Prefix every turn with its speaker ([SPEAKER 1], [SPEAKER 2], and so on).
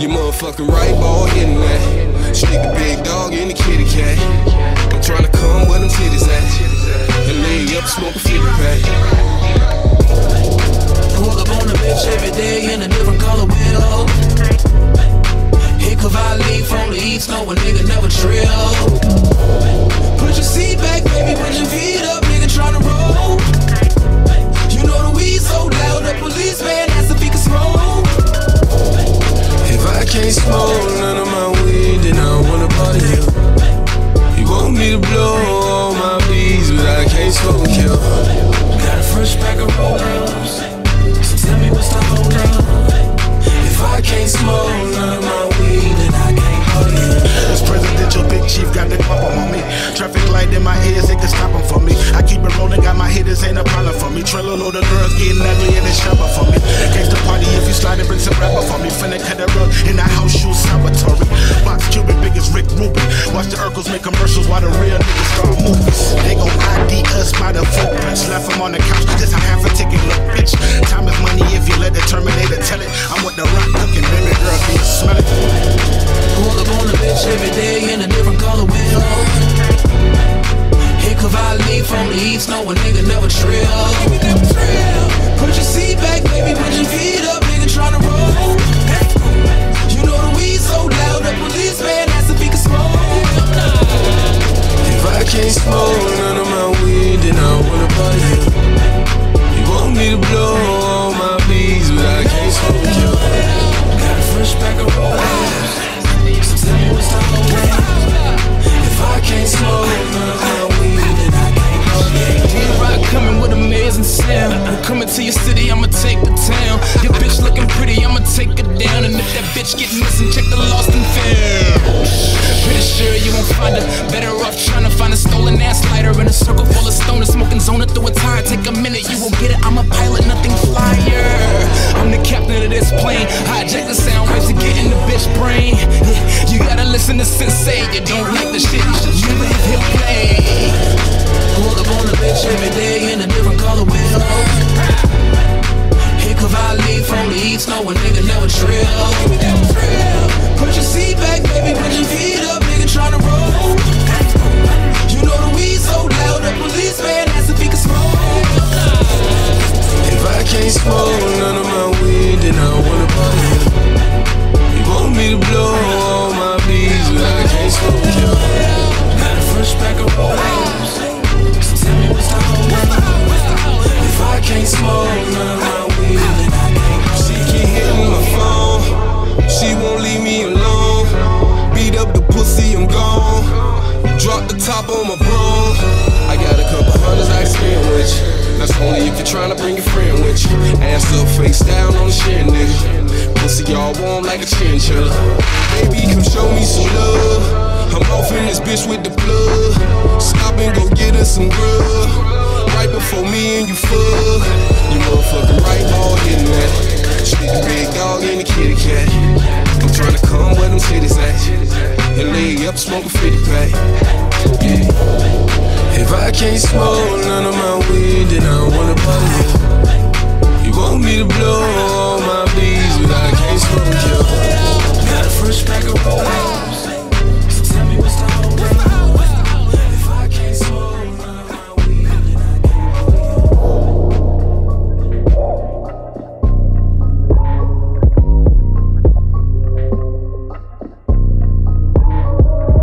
[SPEAKER 1] You motherfucking right ball hitting that. Stick the big dog in the kitty cat. I'm trying to come where Can't smoke none of my weed, then I don't wanna bother you. You want me to blow all my bees, but I can't smoke you.
[SPEAKER 2] Got a fresh pack of roll-ups, so tell me what's the hold up. If I can't smoke none of my weed, then I can't bother you.
[SPEAKER 3] This presidential big chief got the pop on me. Traffic light in my ears, it can stop them for me. I keep it rolling, got my hitters, ain't a problem for me. Trailer load of girls getting ugly and it's sharper just a half a ticket, look bitch. Time is money if you let the Terminator tell it. I'm with the rock cooking, baby girl, can you smell it?
[SPEAKER 2] Pull up on a bitch every day in a different color window. Hit Cavalli from the east, no a nigga never trill. Put your seat back, baby, put your feet up, nigga tryna roll. You know the weed so loud, the policeman asked if he could smoke.
[SPEAKER 1] If I can't smoke
[SPEAKER 2] a
[SPEAKER 4] minute, you will get it. I'm a pilot, nothing flyer. I'm the captain of this plane. Hijack the sound waves to get in the bitch brain. You gotta listen to Sensei. You don't like the shit, you should never hit play.
[SPEAKER 2] Pull up on a bitch every day in a different color. Hit Cavalli from the east, no a nigga never trill. Put your seat back, baby, put your feet up,
[SPEAKER 1] trying to bring a friend with you. Ass up, face down on the shin, nigga. Pussy all warm like a chinchilla. Baby, come show me some love. I'm off in this bitch with the plug. Stop and go get us some grub. Right before me and you fuck. You motherfucking right ball hitting that. Stick a big dog in the kitty cat. I'm trying to come where them titties at. And lay up, smoke a 50 pack. Yeah. If I can't smoke